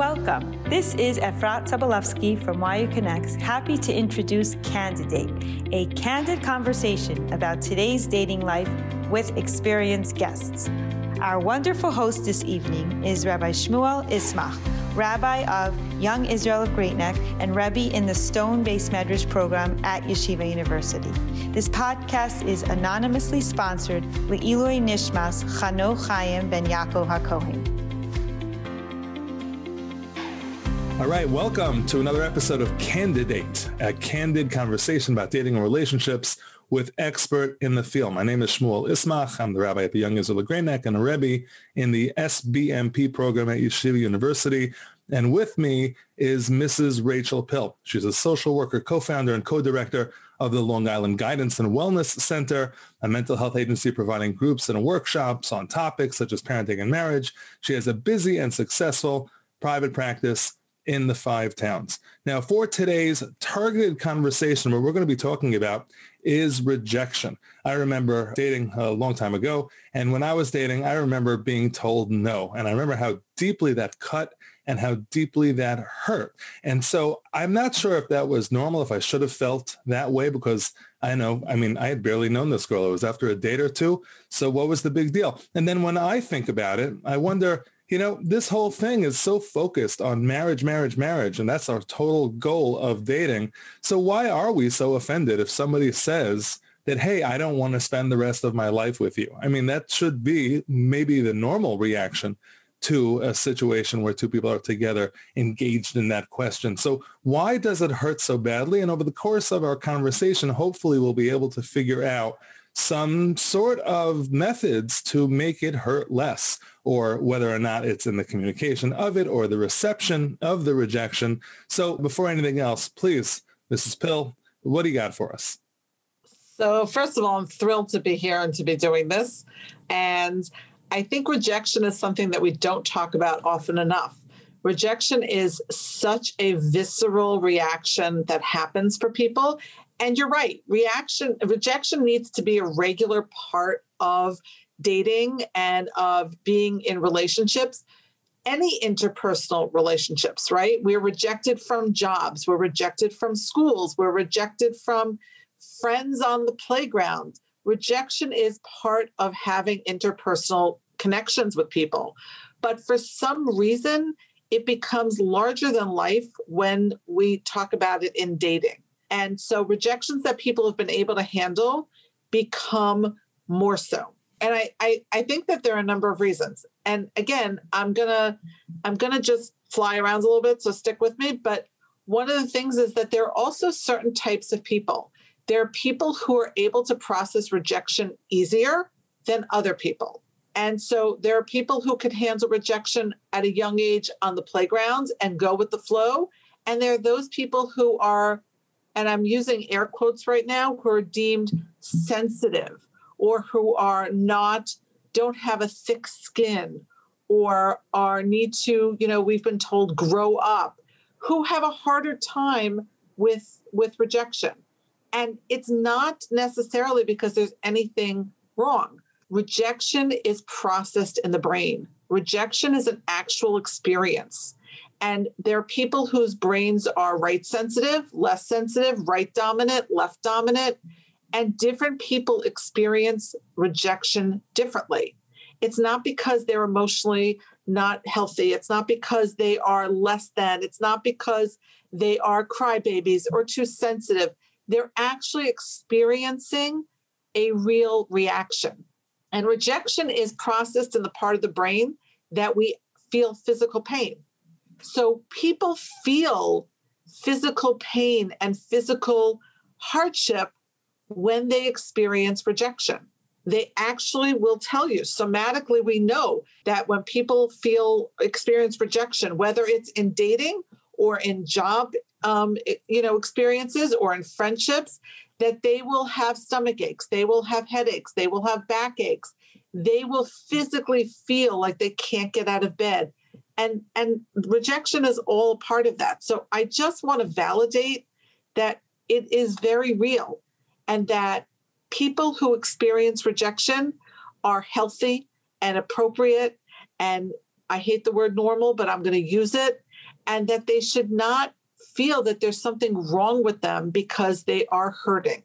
Welcome. This is Efrat Sobolevsky from YU Connects, happy to introduce Candidate, a candid conversation about today's dating life with experienced guests. Our wonderful host this evening is Rabbi Shmuel Ismach, Rabbi of Young Israel of Great Neck and Rebbe in the Stone Beit Midrash program at Yeshiva University. This podcast is anonymously sponsored Le'ilui Nishmas Chano Chaim Ben Yaakov HaKohen. All right, welcome to another episode of Candidate, a candid conversation about dating and relationships with expert in the field. My name is Shmuel Ismach. I'm the rabbi at the Young Israel Great Neck and a Rebbe in the SBMP program at Yeshiva University. And with me is Mrs. Rachel Pill. She's a social worker, co-founder, and co-director of the Long Island Guidance and Wellness Center, a mental health agency providing groups and workshops on topics such as parenting and marriage. She has a busy and successful private practice in the five towns. Now, for today's targeted conversation, what we're going to be talking about is rejection. I remember dating uh, a long time ago, and when I was dating, I remember being told no, and I remember how deeply that cut and how deeply that hurt. And so I'm not sure if that was normal, if I should have felt that way, because I know, I mean, I had barely known this girl. It was after a date or two. So what was the big deal? And then when I think about it, I wonder, you know, this whole thing is so focused on marriage, marriage, marriage, and that's our total goal of dating. So why are we so offended if somebody says that, hey, I don't want to spend the rest of my life with you? I mean, that should be maybe the normal reaction to a situation where two people are together engaged in that question. So why does it hurt so badly? And over the course of our conversation, hopefully we'll be able to figure out some sort of methods to make it hurt less or whether or not it's in the communication of it or the reception of the rejection. So before anything else, please, Mrs. Pill, what do you got for us? So first of all, I'm thrilled to be here and to be doing this. And I think rejection is something that we don't talk about often enough. Rejection is such a visceral reaction that happens for people. And you're right, reaction rejection needs to be a regular part of dating and of being in relationships any interpersonal relationships, right? We're rejected from jobs, we're rejected from schools, we're rejected from friends on the playground. Rejection is part of having interpersonal connections with people. But for some reason, it becomes larger than life when we talk about it in dating. And so rejections that people have been able to handle become more so. And I, I i think that there are a number of reasons. And again i'm gonna i'm gonna just fly around a little bit so stick with me. But one of the things is that there are also certain types of people. There are people who are able to process rejection easier than other people. And so there are people who can handle rejection at a young age on the playground and go with the flow. And there are those people who are and i'm using air quotes right now who are deemed sensitive or who are not don't have a thick skin or are need to you know we've been told grow up who have a harder time with with rejection. And it's not necessarily because there's anything wrong. Rejection is processed in the brain. Rejection is an actual experience and there are people whose brains are right sensitive less sensitive right dominant left dominant and different people experience rejection differently. It's not because they're emotionally not healthy. It's not because they are less than. It's not because they are crybabies or too sensitive. They're actually experiencing a real reaction. And rejection is processed in the part of the brain that we feel physical pain. So people feel physical pain and physical hardship when they experience rejection. They actually will tell you. Somatically, we know that when people feel experience rejection, whether it's in dating or in job, um, you know, experiences or in friendships, that they will have stomach aches, they will have headaches, they will have backaches, they will physically feel like they can't get out of bed, and and rejection is all part of that. So I just want to validate that it is very real and that people who experience rejection are healthy and appropriate. And I hate the word normal, but I'm going to use it. and that they should not feel that there's something wrong with them because they are hurting.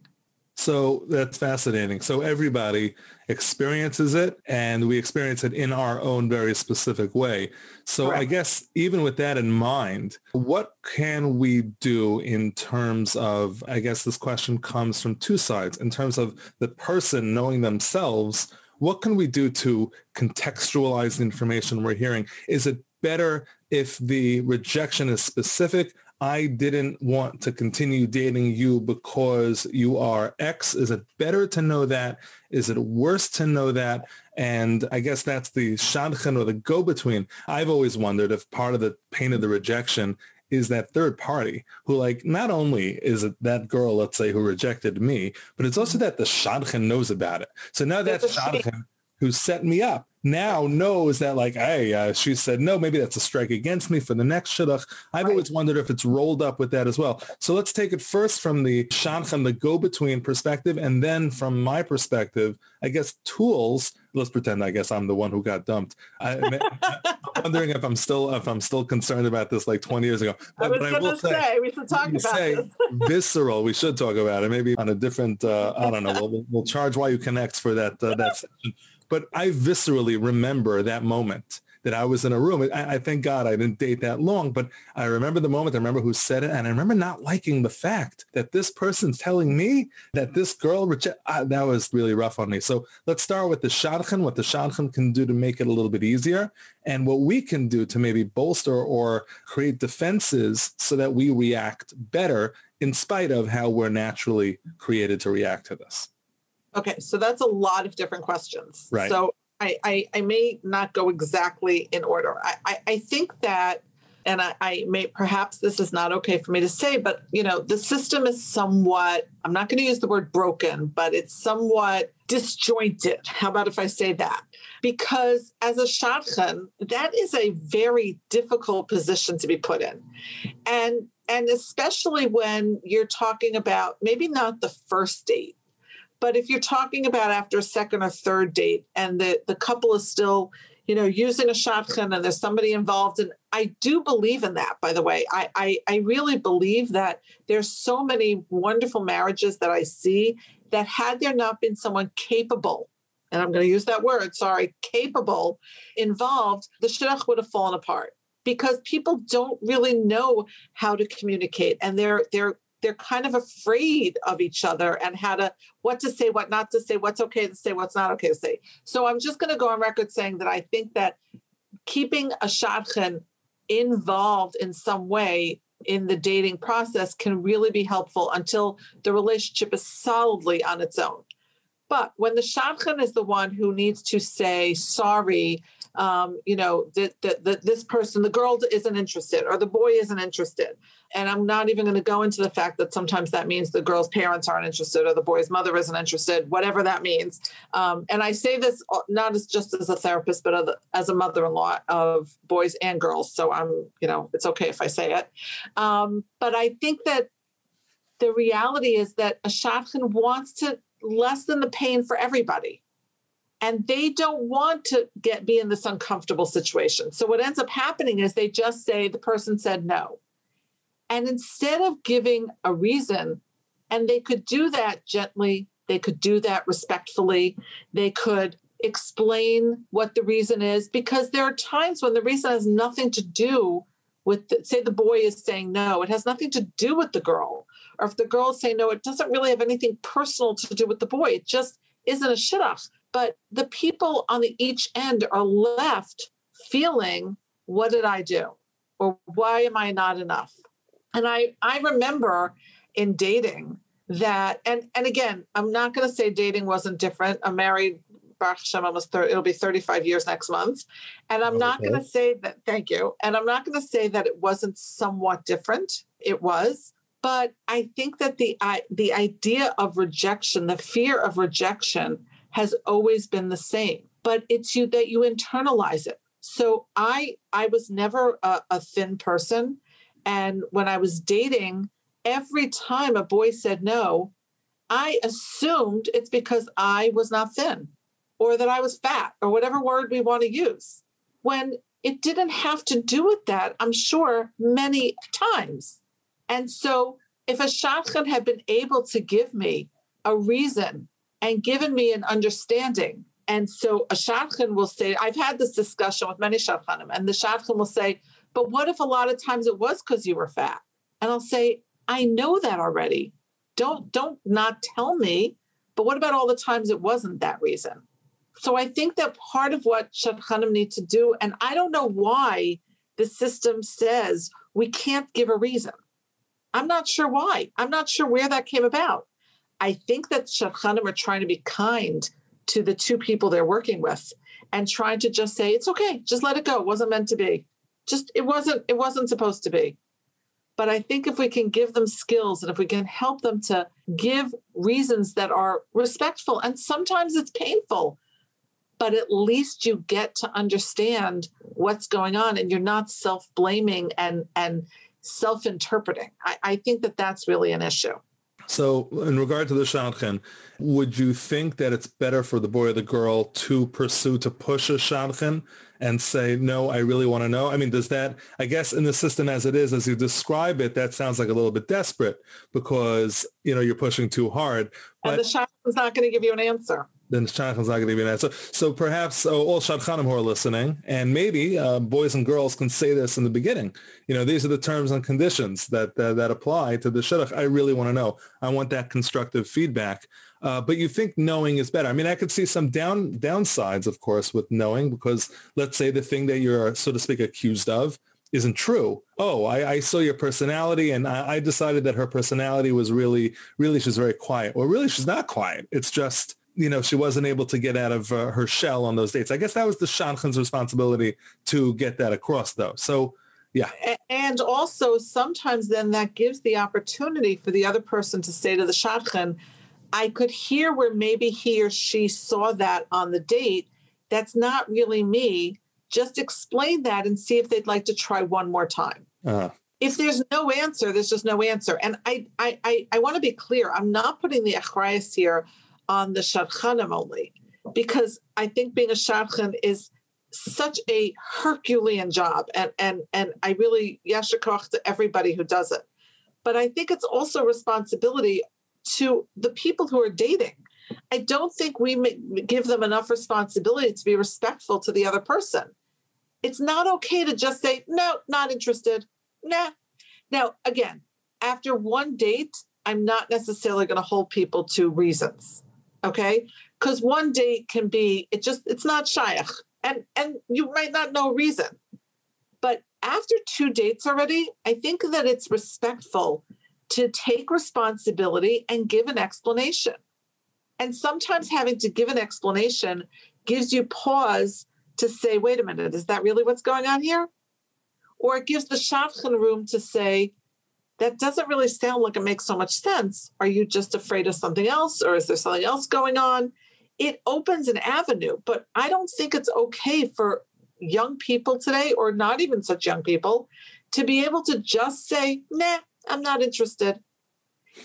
So that's fascinating. So everybody experiences it and we experience it in our own very specific way. So I guess even with that in mind, what can we do in terms of, I guess this question comes from two sides, in terms of the person knowing themselves, what can we do to contextualize the information we're hearing? Is it better if the rejection is specific I didn't want to continue dating you because you are X? Is it better to know that? Is it worse to know that? And I guess that's the shadchan or the go-between. I've always wondered if part of the pain of the rejection is that third party who like not only is it that girl, let's say, who rejected me, but it's also that the shadchan knows about it. So now that shadchan who set me up now knows that like, hey, uh, she said no, maybe that's a strike against me for the next shidduch. I've right. always wondered if it's rolled up with that as well. So let's take it first from the shadchan, the go-between perspective, and then from my perspective, I guess tools. Let's pretend I guess I'm the one who got dumped. I, am wondering if I'm still if I'm still concerned about this like 20 years ago. But, I was going to say, say, we should talk about say this. visceral. We should talk about it. Maybe on a different. Uh, I don't know. We'll, we'll charge YU Connects for that uh, that session. But I viscerally remember that moment that I was in a room. I, I, thank God I didn't date that long, but I remember the moment. I remember who said it, and I remember not liking the fact that this person's telling me that this girl reject. Uh, that was really rough on me. So let's start with the shadchan, what the shadchan can do to make it a little bit easier, and what we can do to maybe bolster or create defenses so that we react better in spite of how we're naturally created to react to this. Okay, so that's a lot of different questions. Right. So I, I, I may not go exactly in order. I, I, I think that, and I, I may perhaps this is not okay for me to say, but you know, the system is somewhat, I'm not going to use the word broken, but it's somewhat disjointed. How about if I say that? Because as a shadchan, that is a very difficult position to be put in. And and especially when you're talking about maybe not the first date but if you're talking about after a second or third date and the, the couple is still, you know, using a shadchan and there's somebody involved, and I do believe in that, by the way. I, I, I really believe that there's so many wonderful marriages that I see that had there not been someone capable and I'm going to use that word, sorry, capable involved, the shidduch would have fallen apart because people don't really know how to communicate and they're they're they're kind of afraid of each other and how to what to say what not to say what's okay to say what's not okay to say. So i'm just going to go on record saying that i think that keeping a shadchan involved in some way in the dating process can really be helpful until the relationship is solidly on its own. But when the shadchan is the one who needs to say sorry um, you know, that, that, that this person, the girl isn't interested or the boy isn't interested. And I'm not even going to go into the fact that sometimes that means the girl's parents aren't interested or the boy's mother isn't interested, whatever that means. Um, and I say this uh, not as just as a therapist, but as a mother-in-law of boys and girls. So I'm, you know, it's okay if I say it. Um, but I think that the reality is that a shadchan wants to lessen the pain for everybody and they don't want to get be in this uncomfortable situation. So what ends up happening is they just say the person said no. And instead of giving a reason and they could do that gently they could do that respectfully they could explain what the reason is because there are times when the reason has nothing to do with the, say the boy is saying no it has nothing to do with the girl. Or if the girl saying no it doesn't really have anything personal to do with the boy it just isn't a shidduch but the people on the each end are left feeling, what did I do? Or why am I not enough? And I, I remember in dating that, and, and again, I'm not going to say dating wasn't different. I'm married Baruch Hashem, almost 30, it'll be 35 years next month. And I'm okay. not going to say that, thank you. And I'm not going to say that it wasn't somewhat different. It was. But I think that the, I, the idea of rejection, the fear of rejection, has always been the same, but it's you that you internalize it. So I I was never a, a thin person, and when I was dating, every time a boy said no, I assumed it's because I was not thin or that I was fat or whatever word we want to use. When it didn't have to do with that, I'm sure, many times. And so if a shadchan had been able to give me a reason and given me an understanding, and so a shadchan will say, I've had this discussion with many shadchanim, and the shadchan will say, but what if a lot of times it was because you were fat? And I'll say, I know that already. Don't don't not tell me. But what about all the times it wasn't that reason? So I think that part of what shadchanim need to do, and I don't know why the system says we can't give a reason. I'm not sure why. I'm not sure where that came about. I think that shadchanim are trying to be kind to the two people they're working with and trying to just say it's okay, just let it go. It wasn't meant to be. Just it wasn't it wasn't supposed to be. But I think if we can give them skills and if we can help them to give reasons that are respectful, and sometimes it's painful, but at least you get to understand what's going on and you're not self blaming and, and self interpreting. I, I think that that's really an issue. So, in regard to the shadchan, would you think that it's better for the boy or the girl to pursue to push a shadchan and say, "No, I really want to know"? I mean, does that? I guess in the system as it is, as you describe it, that sounds like a little bit desperate because you know you're pushing too hard. But, and the shadchan's not going to give you an answer then Shadchan's not going to you an answer. So perhaps uh, all Shadchanim who are listening, and maybe uh, boys and girls can say this in the beginning. You know, these are the terms and conditions that that, that apply to the Shidduch. I really want to know. I want that constructive feedback. Uh, but you think knowing is better. I mean, I could see some down downsides, of course, with knowing because let's say the thing that you're, so to speak, accused of isn't true. Oh, I, I saw your personality and I, I decided that her personality was really, really, she's very quiet. Well, really, she's not quiet. It's just you know, she wasn't able to get out of uh, her shell on those dates. I guess that was the shadchan's responsibility to get that across, though. So, yeah. And also, sometimes then that gives the opportunity for the other person to say to the shadchan, I could hear where maybe he or she saw that on the date. That's not really me. Just explain that and see if they'd like to try one more time. Uh-huh. If there's no answer, there's just no answer. And I, I, I, I want to be clear. I'm not putting the achrayas here on the shadchanim only, because I think being a shadchan is such a Herculean job, and and and I really yasher koach to everybody who does it. But I think it's also responsibility to the people who are dating. I don't think we give them enough responsibility to be respectful to the other person. It's not okay to just say no, not interested. Nah. Now, again, after one date, I'm not necessarily going to hold people to reasons okay? Because one date can be it just it's not shaykh. And and you might not know reason. But after two dates already i think that it's respectful to take responsibility and give an explanation. And sometimes having to give an explanation gives you pause to say wait a minute is that really what's going on here? Or it gives the shadchan room to say that doesn't really sound like it makes so much sense. Are you just afraid of something else or is there something else going on? It opens an avenue, but I don't think it's okay for young people today, or not even such young people, to be able to just say, nah, I'm not interested.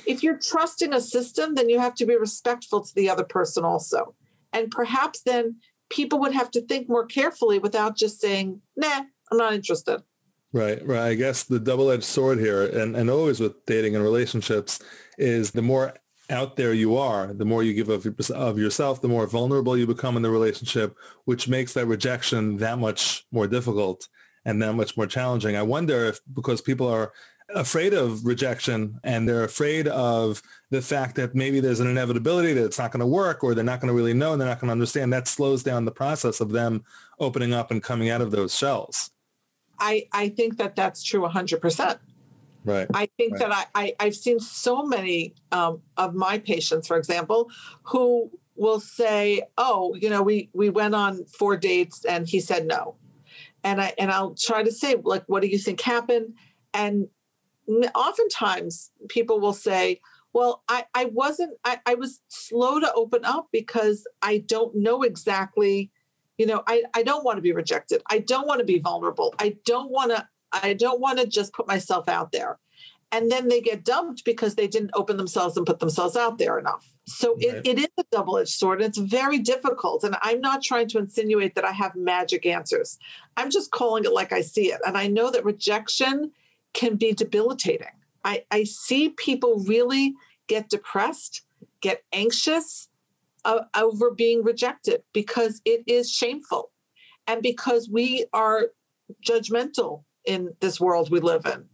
If you're trusting a system, then you have to be respectful to the other person also. And perhaps then people would have to think more carefully without just saying, nah, I'm not interested. Right, right. I guess the double-edged sword here, and, and always with dating and relationships, is the more out there you are, the more you give of, of yourself, the more vulnerable you become in the relationship, which makes that rejection that much more difficult and that much more challenging. I wonder if because people are afraid of rejection and they're afraid of the fact that maybe there's an inevitability that it's not going to work or they're not going to really know and they're not going to understand, that slows down the process of them opening up and coming out of those shells. I, I think that that's true 100%. Right. I think right. that I, I, have seen so many um, of my patients, for example, who will say, oh, you know, we, we went on four dates and he said no. And I and I'll try to say, like, what do you think happened? And oftentimes people will say, well, I, I wasn't, I, I was slow to open up because I don't know exactly you know i, I don't want to be rejected i don't want to be vulnerable i don't want to i don't want to just put myself out there and then they get dumped because they didn't open themselves and put themselves out there enough. So right. it, it is a double edged sword. And it's very difficult. And I'm not trying to insinuate that I have magic answers. I'm just calling it like I see it. And I know that rejection can be debilitating. I, I see people really get depressed, get anxious over being rejected because it is shameful. And because we are judgmental in this world we live in.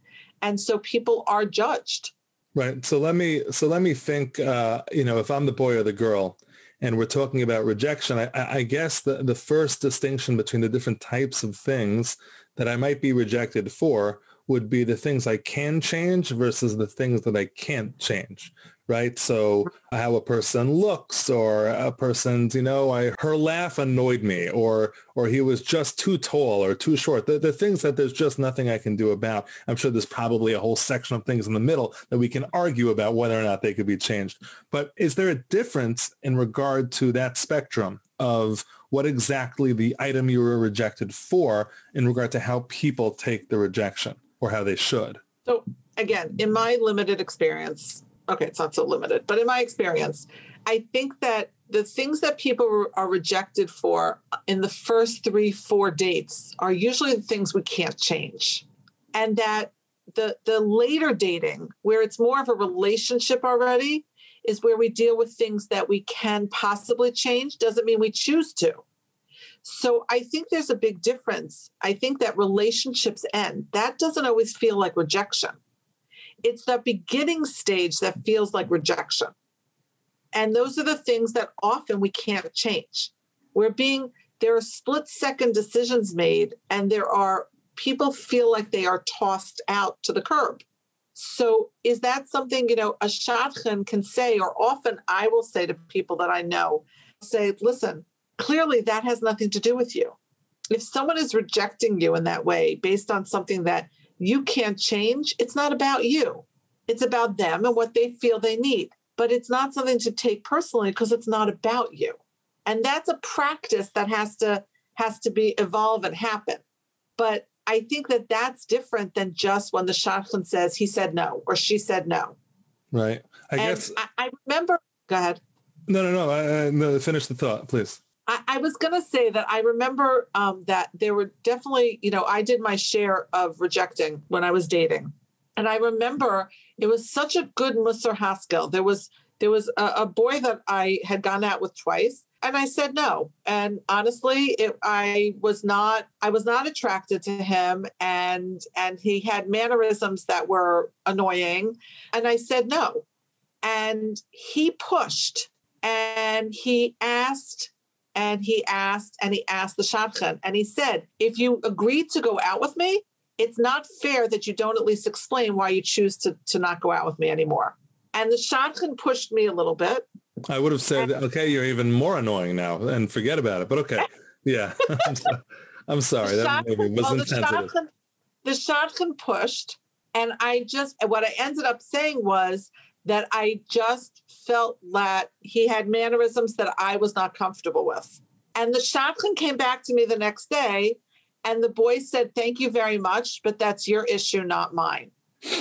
And so people are judged. Right. So let me so let me think uh, you know if i'm the boy or the girl and we're talking about rejection i, I guess the, the first distinction between the different types of things that i might be rejected for would be the things I can change versus the things that I can't change right? So how a person looks or a person's, you know, I, her laugh annoyed me or, or he was just too tall or too short. The, the things that there's just nothing I can do about. I'm sure there's probably a whole section of things in the middle that we can argue about whether or not they could be changed. But is there a difference in regard to that spectrum of what exactly the item you were rejected for in regard to how people take the rejection or how they should? So again, in my limited experience, okay, it's not so limited, but in my experience, I think that the things that people are rejected for uh, in the first three, four dates are usually the things we can't change. And that the the later dating, where it's more of a relationship already, is where we deal with things that we can possibly change. Doesn't mean we choose to. So I think there's a big difference. I think that relationships end. That doesn't always feel like rejection. It's that beginning stage that feels like rejection. And those are the things that often we can't change. We're being, there are split second decisions made, and there are people feel like they are tossed out to the curb. So, is that something, you know, a shadchan can say, or often I will say to people that I know, say, listen, clearly that has nothing to do with you. If someone is rejecting you in that way based on something that you can't change. It's not about you. It's about them and what they feel they need. But it's not something to take personally because it's not about you. And that's a practice that has to has to be evolve and happen. But I think that that's different than just when the shadchan says he said no or she said no. Right. I and guess I, I, remember. Go ahead. No, no, no. I, I, no. Finish the thought, please. I, I was going to say that I remember um, that there were definitely, you know, I did my share of rejecting when I was dating, and I remember it was such a good Musar Haskel. There was there was a, a, boy that I had gone out with twice, and I said no. And honestly, it, I was not I was not attracted to him, and and he had mannerisms that were annoying, and I said no. And he pushed, and he asked and he asked and he asked the shadchan and he said if you agree to go out with me it's not fair that you don't at least explain why you choose to, to not go out with me anymore. And the shadchan pushed me a little bit. I would have said and, okay you're even more annoying now and forget about it but okay. Yeah. I'm sorry. That maybe was well, insensitive the shadchan pushed and i just what i ended up saying was that I just felt that he had mannerisms that I was not comfortable with. And the shadchan came back to me the next day, and the boy said, Thank you very much, but that's your issue, not mine.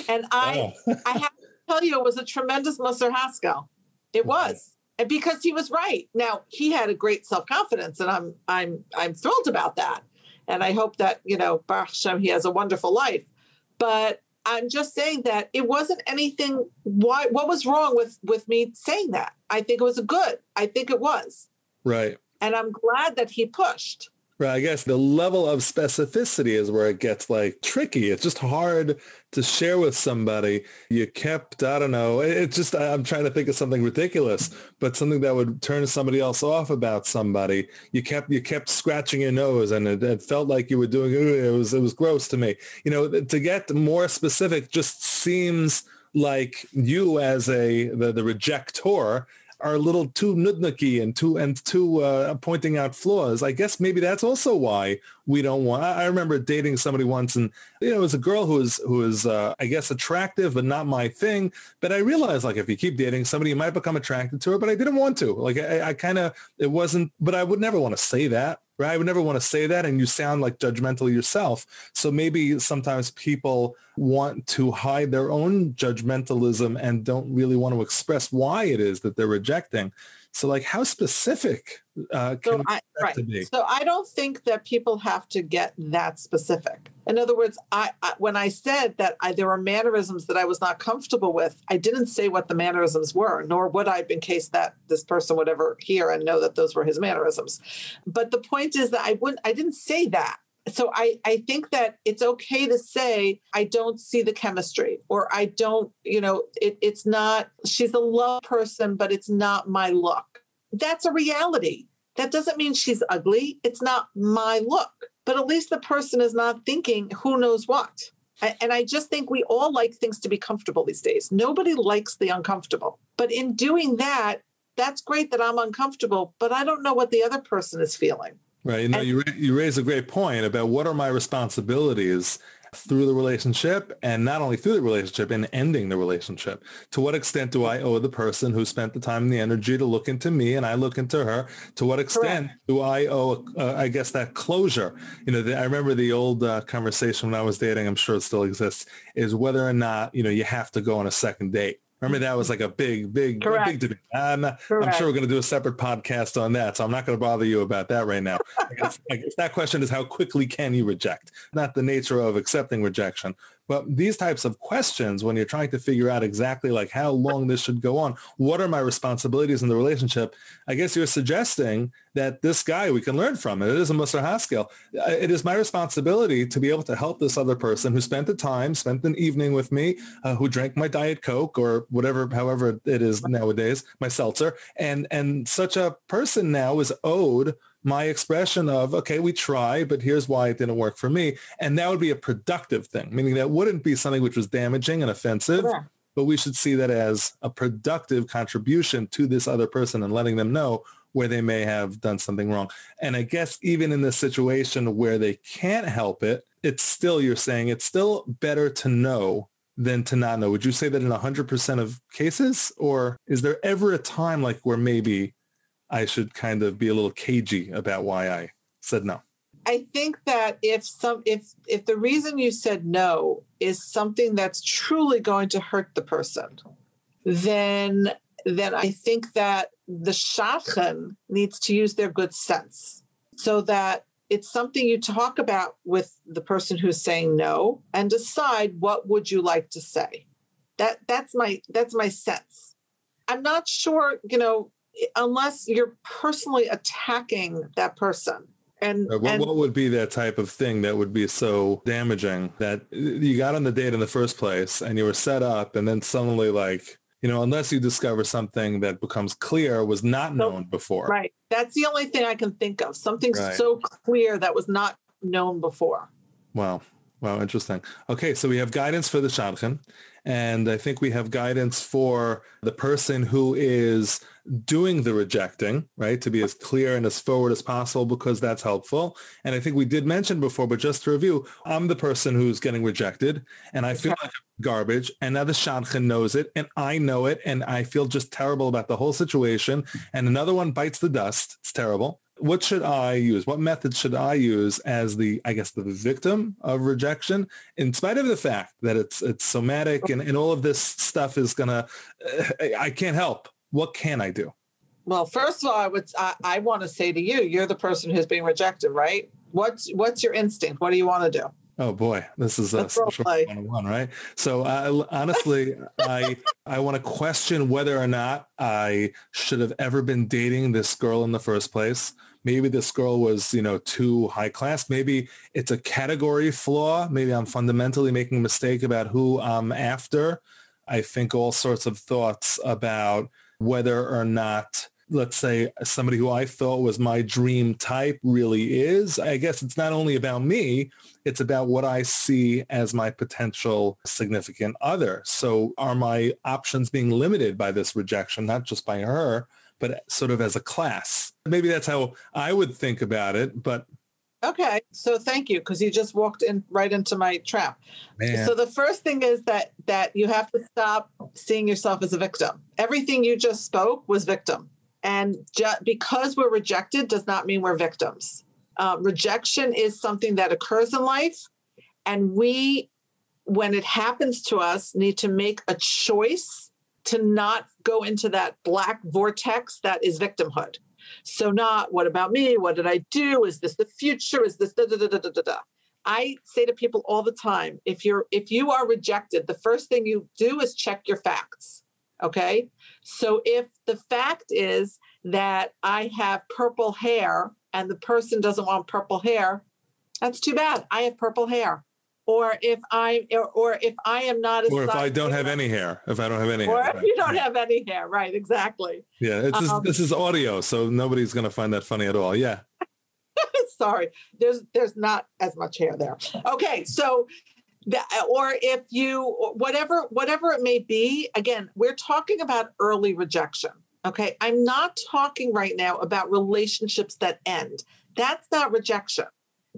And I, I have to tell you, it was a tremendous Musar Haskel. It was. And because he was right. Now he had a great self-confidence, and I'm I'm I'm thrilled about that. And I hope that, you know, Baruch Hashem, he has a wonderful life. But I'm just saying that it wasn't anything. Why? What was wrong with with me saying that? I think it was good. I think it was. Right. And I'm glad that he pushed. Right. I guess the level of specificity is where it gets like tricky. It's just hard to share with somebody. You kept, I don't know, it's just, I'm trying to think of something ridiculous, but something that would turn somebody else off about somebody. You kept, you kept scratching your nose and it, it felt like you were doing, it was, it was gross to me. You know, to get more specific just seems like you as a, the, the rejector are a little too nudnuki and too and too uh, pointing out flaws. I guess maybe that's also why we don't want. I remember dating somebody once, and you know, it was a girl who was who was, uh, I guess, attractive, but not my thing. But I realized, like, if you keep dating somebody, you might become attracted to her. But I didn't want to. Like, I, I kind of, it wasn't. But I would never want to say that. Right? I would never want to say that, and you sound like judgmental yourself. So maybe sometimes people want to hide their own judgmentalism and don't really want to express why it is that they're rejecting. So like how specific uh, so I, right. So I don't think that people have to get that specific. In other words, I, I when I said that I, there were mannerisms that I was not comfortable with, I didn't say what the mannerisms were, nor would I, in case that this person would ever hear and know that those were his mannerisms. But the point is that I wouldn't, I didn't say that so I, I think that it's okay to say i don't see the chemistry or i don't you know it, it's not she's a love person but it's not my look. That's a reality. That doesn't mean she's ugly. It's not my look. But at least the person is not thinking who knows what? And i just think we all like things to be comfortable these days. Nobody likes the uncomfortable. But in doing that that's great that i'm uncomfortable but i don't know what the other person is feeling Right. You know, and, you, you raise a great point about what are my responsibilities through the relationship and not only through the relationship in ending the relationship. To what extent do I owe the person who spent the time and the energy to look into me and I look into her? To what extent correct. do I owe, uh, I guess, that closure? You know, the, I remember the old uh, conversation when I was dating, I'm sure it still exists, is whether or not, you know, you have to go on a second date. Remember that was like a big, big, Correct. big debate. I'm, I'm sure we're going to do a separate podcast on that, so I'm not going to bother you about that right now. I guess, I guess that question is how quickly can you reject, not the nature of accepting rejection, but these types of questions, when you're trying to figure out exactly like how long this should go on, what are my responsibilities in the relationship? I guess you're suggesting that this guy we can learn from. It is a Musar Haskel. Uh, it is my responsibility to be able to help this other person who spent the time, spent an evening with me, uh, who drank my Diet Coke or whatever, however it is nowadays, my seltzer. And, and such a person now is owed my expression of, okay, we try, but here's why it didn't work for me. And that would be a productive thing, meaning that wouldn't be something which was damaging and offensive, sure. but we should see that as a productive contribution to this other person and letting them know where they may have done something wrong. And I guess even in the situation where they can't help it, it's still, you're saying it's still better to know than to not know. Would you say that in 100% of cases? Or is there ever a time like where maybe I should kind of be a little cagey about why I said no. I think that if some if if the reason you said no is something that's truly going to hurt the person, then then I think that the shadchan needs to use their good sense so that it's something you talk about with the person who's saying no and decide what would you like to say. That that's my that's my sense. I'm not sure, you know, unless you're personally attacking that person. And, what, and, what, would be that type of thing that would be so damaging that you got on the date in the first place and you were set up and then suddenly like you know unless you discover something that becomes clear was not known before. Right. That's the only thing i can think of. Something right. so clear that was not known before. Wow. Wow interesting. Okay so we have guidance for the shadchan and i think we have guidance for the person who is doing the rejecting, right? To be as clear and as forward as possible because that's helpful. And I think we did mention before, but just to review, I'm the person who's getting rejected and I feel like garbage. And now the shadchan knows it and I know it. And I feel just terrible about the whole situation. And another one bites the dust. It's terrible. What should I use? What method should I use as the, I guess, the victim of rejection, in spite of the fact that it's it's somatic and, and all of this stuff is gonna, uh, I can't help what can I do? Well, first of all, I would I, I want to say to you, you're the person who's being rejected, right? What's what's your instinct? What do you want to do? Oh boy, this is a social one, right? So uh, honestly, I I want to question whether or not I should have ever been dating this girl in the first place. Maybe this girl was, you know, too high class. Maybe it's a category flaw. Maybe I'm fundamentally making a mistake about who I'm after. I think all sorts of thoughts about whether or not let's say somebody who I thought was my dream type really is. I guess it's not only about me, it's about what I see as my potential significant other. So are my options being limited by this rejection, not just by her, but sort of as a class? Maybe that's how I would think about it, but Okay, so thank you because you just walked in right into my trap. Man. So the first thing is that that you have to stop seeing yourself as a victim. Everything you just spoke was victim, and ju- because we're rejected does not mean we're victims. Uh, rejection is something that occurs in life, and we, when it happens to us, need to make a choice to not go into that black vortex that is victimhood. So not what about me? What did I do? Is this the future? Is this da da da da da da? I say to people all the time, if you're if you are rejected, the first thing you do is check your facts. Okay? So if the fact is that I have purple hair and the person doesn't want purple hair, that's too bad. I have purple hair or if I or, or if I am not a or if I don't have any hair, if I don't have any or hair. if you don't have any hair, right? Exactly. Yeah, it's just, Um, this is audio, so nobody's going to find that funny at all. Yeah. Sorry, there's there's not as much hair there. Okay, so that, or if you whatever whatever it may be, again, we're talking about early rejection. Okay, I'm not talking right now about relationships that end. That's not rejection.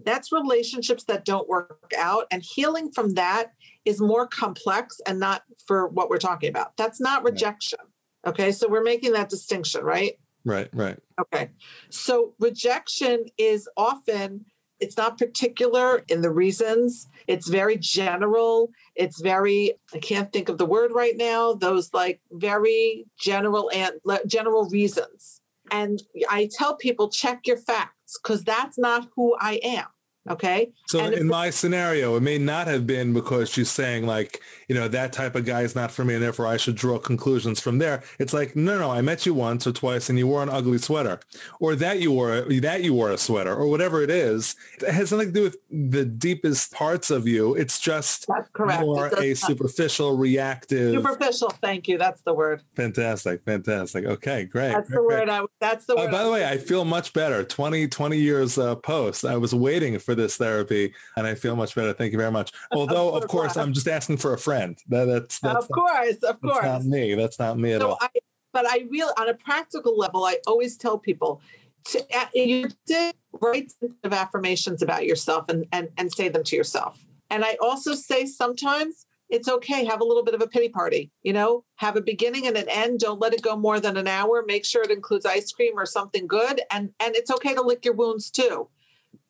That's relationships that don't work out, and healing from that is more complex and not for what we're talking about. That's not Right. rejection. Okay, so we're making that distinction, right? Right, right. Okay. So rejection is often it's not particular in the reasons. It's very general. It's very I can't think of the word right now. Those like very general and general reasons. And I tell people check your facts because that's not who I am. Okay. So And in my scenario, it may not have been because she's saying like, you know, that type of guy is not for me and therefore I should draw conclusions from there. It's like, no, no, I met you once or twice and you wore an ugly sweater or that you wore, that you wore a sweater or whatever it is. It has nothing to do with the deepest parts of you. It's just That's correct. more a superficial, reactive. superficial. Thank you. That's the word. fantastic. Fantastic. Okay, great. That's the great. word. I, that's the Uh, word. by the way, I feel much better. 20, 20 years uh, post, I was waiting for this therapy and I feel much better. Thank you very much. Although, of course. I'm just asking for a friend. That, that's, that's, of course, of that's course. not me. That's not me at So all. I, but I really, on a practical level, I always tell people to you did write of affirmations about yourself and, and and say them to yourself. And I also say sometimes it's okay have a little bit of a pity party. You know, have a beginning and an end. Don't let it go more than an hour. Make sure it includes ice cream or something good. And and it's okay to lick your wounds too.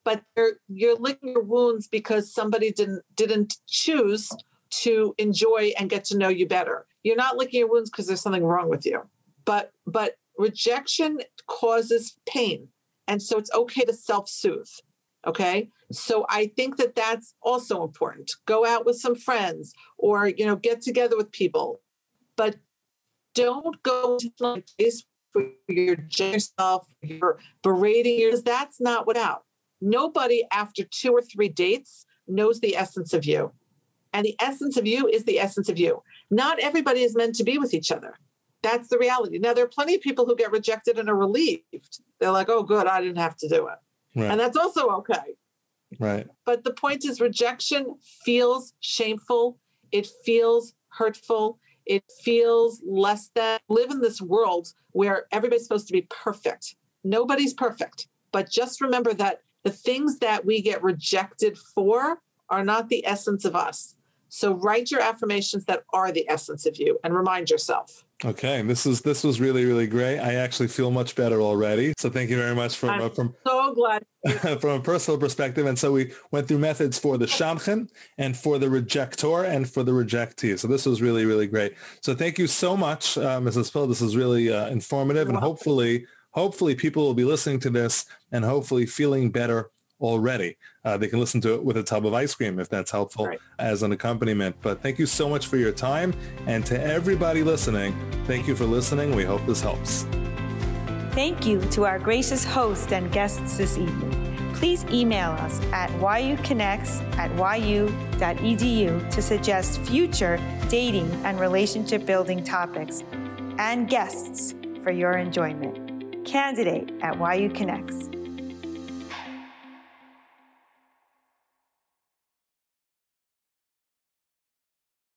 But you're, licking your wounds because somebody didn't didn't choose to enjoy and get to know you better. You're not licking your wounds because there's something wrong with you. But but rejection causes pain. And so it's okay to self-soothe. Okay? So I think that that's also important. Go out with some friends or you know get together with people. But don't go to a place where you're judging yourself, you're berating yours. That's not what out. Nobody after two or three dates knows the essence of you. And the essence of you is the essence of you. Not everybody is meant to be with each other. That's the reality. Now, there are plenty of people who get rejected and are relieved. They're like, oh, good, I didn't have to do it. Right, And that's also okay. right. But the point is, rejection feels shameful. It feels hurtful. It feels less than. Live in this world where everybody's supposed to be perfect. Nobody's perfect. But just remember that the things that we get rejected for are not the essence of us. So write your affirmations that are the essence of you and remind yourself. Okay, this is this was really really great. I actually feel much better already. So thank you very much from uh, from So glad. from a personal perspective. And so we went through methods for the shadchan and for the rejector and for the rejectee. So this was really, really great. So thank you so much, uh, Mrs. Pill. This is really uh, informative You're and welcome. hopefully, hopefully people will be listening to this and hopefully feeling better already. Uh, they can listen to it with a tub of ice cream if that's helpful Right. as an accompaniment. But thank you so much for your time. And to everybody listening, thank you for listening. We hope this helps. Thank you to our gracious host and guests this evening. Please email us at yuconnects at yu.edu to suggest future dating and relationship building topics and guests for your enjoyment. Candidate at YU Connects.